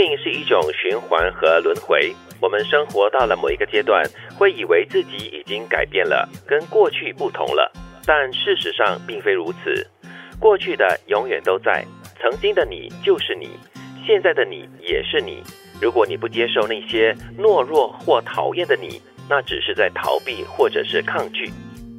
命是一种循环和轮回。我们生活到了某一个阶段，会以为自己已经改变了，跟过去不同了。但事实上并非如此。过去的永远都在，曾经的你就是你，现在的你也是你。如果你不接受那些懦弱或讨厌的你，那只是在逃避或者是抗拒。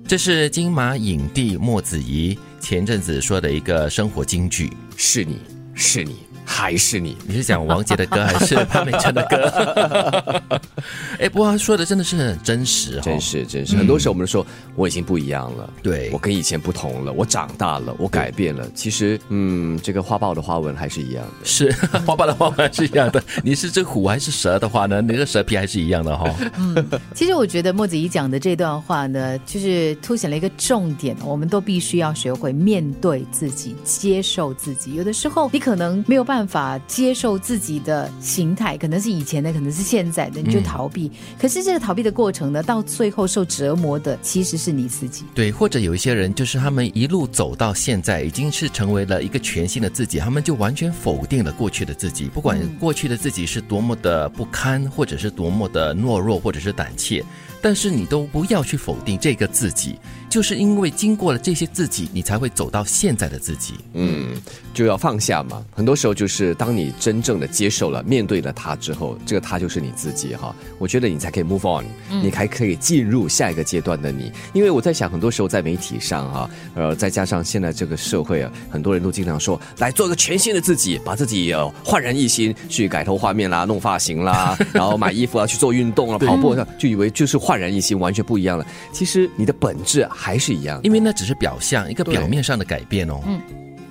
这是金马影帝莫子仪前阵子说的一个生活金句：是你是你。还是你？你是讲王杰的歌还是潘美辰的歌？哎，不过他说的真的是很真实，真是真是。很多时候我们说我已经不一样了，对我跟以前不同了，我长大了，我改变了。其实，嗯，这个花豹的花纹还是一样的，是 花豹的花纹还是一样的。你是这虎还是蛇的话呢？那个蛇皮还是一样的哈。嗯，其实我觉得莫子怡讲的这段话呢，就是凸显了一个重点，我们都必须要学会面对自己，接受自己。有的时候你可能没有办法接受自己的形态，可能是以前的，可能是现在的，你就逃避。可是这个逃避的过程呢，到最后受折磨的其实是你自己。对，或者有一些人，就是他们一路走到现在，已经是成为了一个全新的自己，他们就完全否定了过去的自己，不管过去的自己是多么的不堪，或者是多么的懦弱，或者是胆怯。但是你都不要去否定这个自己，就是因为经过了这些自己，你才会走到现在的自己。嗯，就要放下嘛。很多时候就是当你真正的接受了、面对了他之后，这个他就是你自己哈。我觉得你才可以 move on，你还可以进入下一个阶段的你。因为我在想，很多时候在媒体上哈，呃，再加上现在这个社会啊，很多人都经常说来做一个全新的自己，把自己呃焕然一新，去改头换面啦、弄发型啦，然后买衣服啊、去做运动啊、跑步，就以为就是焕然一新，完全不一样了。其实你的本质还是一样，因为那只是表象，一个表面上的改变哦。嗯，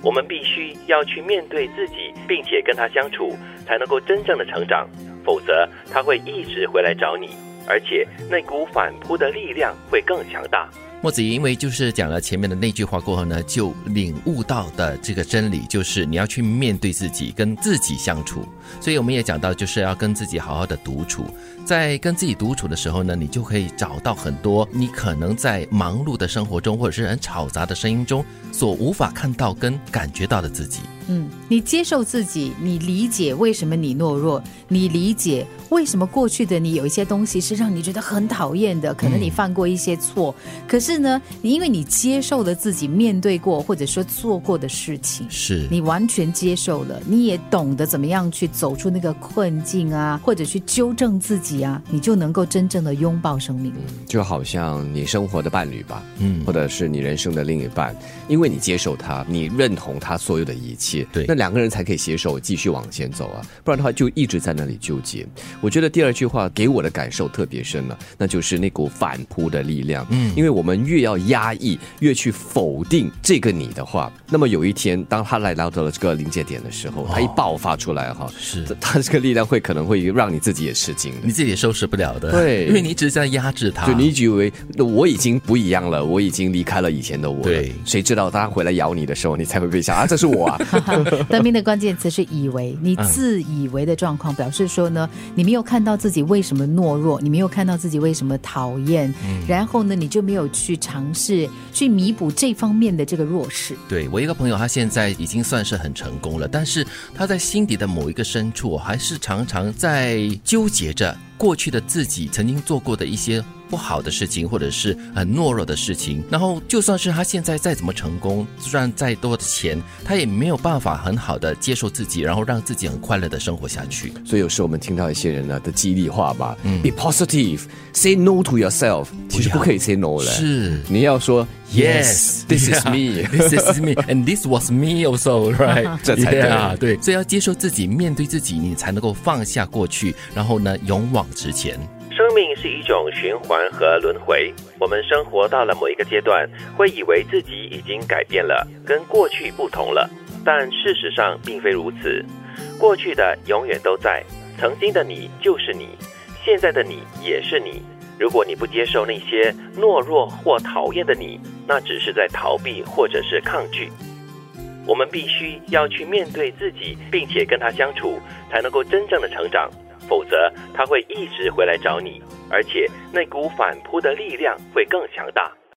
我们必须要去面对自己，并且跟他相处，才能够真正的成长。否则，他会一直回来找你，而且那股反扑的力量会更强大。莫子仪因为就是讲了前面的那句话过后呢，就领悟到的这个真理，就是你要去面对自己，跟自己相处。所以我们也讲到，就是要跟自己好好的独处。在跟自己独处的时候呢，你就可以找到很多你可能在忙碌的生活中，或者是很吵杂的声音中所无法看到跟感觉到的自己。嗯，你接受自己，你理解为什么你懦弱，你理解为什么过去的你有一些东西是让你觉得很讨厌的，可能你犯过一些错，可是呢，你因为你接受了自己面对过或者说做过的事情，是你完全接受了，你也懂得怎么样去走出那个困境啊，或者去纠正自己啊，你就能够真正的拥抱生命。就好像你生活的伴侣吧，嗯，或者是你人生的另一半，因为你接受他，你认同他所有的一切。对，那两个人才可以携手继续往前走啊，不然的话就一直在那里纠结。我觉得第二句话给我的感受特别深了，那就是那股反扑的力量。嗯，因为我们越要压抑，越去否定这个你的话，那么有一天当他来到到了这个临界点的时候，他一爆发出来哈，是他这个力量会可能会让你自己也吃惊，你自己也收拾不了的。对，因为你一直在压制他，就你以为我已经不一样了，我已经离开了以前的我。对，谁知道当他回来咬你的时候，你才会被想啊，这是我啊。得名的关键词是以为，你自以为的状况，表示说呢，你没有看到自己为什么懦弱，你没有看到自己为什么讨厌，然后呢，你就没有去尝试去弥补这方面的这个弱势。对我一个朋友，他现在已经算是很成功了，但是他在心底的某一个深处，还是常常在纠结着过去的自己曾经做过的一些。不好的事情，或者是很懦弱的事情，然后就算是他现在再怎么成功，赚再多的钱，他也没有办法很好的接受自己，然后让自己很快乐的生活下去。所以有时候我们听到一些人呢的激励话吧，Be positive，say no to yourself，其实不可以 say no 了，是。你要说 Yes，this is me，this is me，and this was me also，right？这才对。啊，对，所以要接受自己，面对自己，你才能够放下过去，然后呢，勇往直前。生命是一种循环和轮回。我们生活到了某一个阶段，会以为自己已经改变了，跟过去不同了。但事实上并非如此。过去的永远都在，曾经的你就是你，现在的你也是你。如果你不接受那些懦弱或讨厌的你，那只是在逃避或者是抗拒。我们必须要去面对自己，并且跟他相处，才能够真正的成长。否则，他会一直回来找你，而且那股反扑的力量会更强大。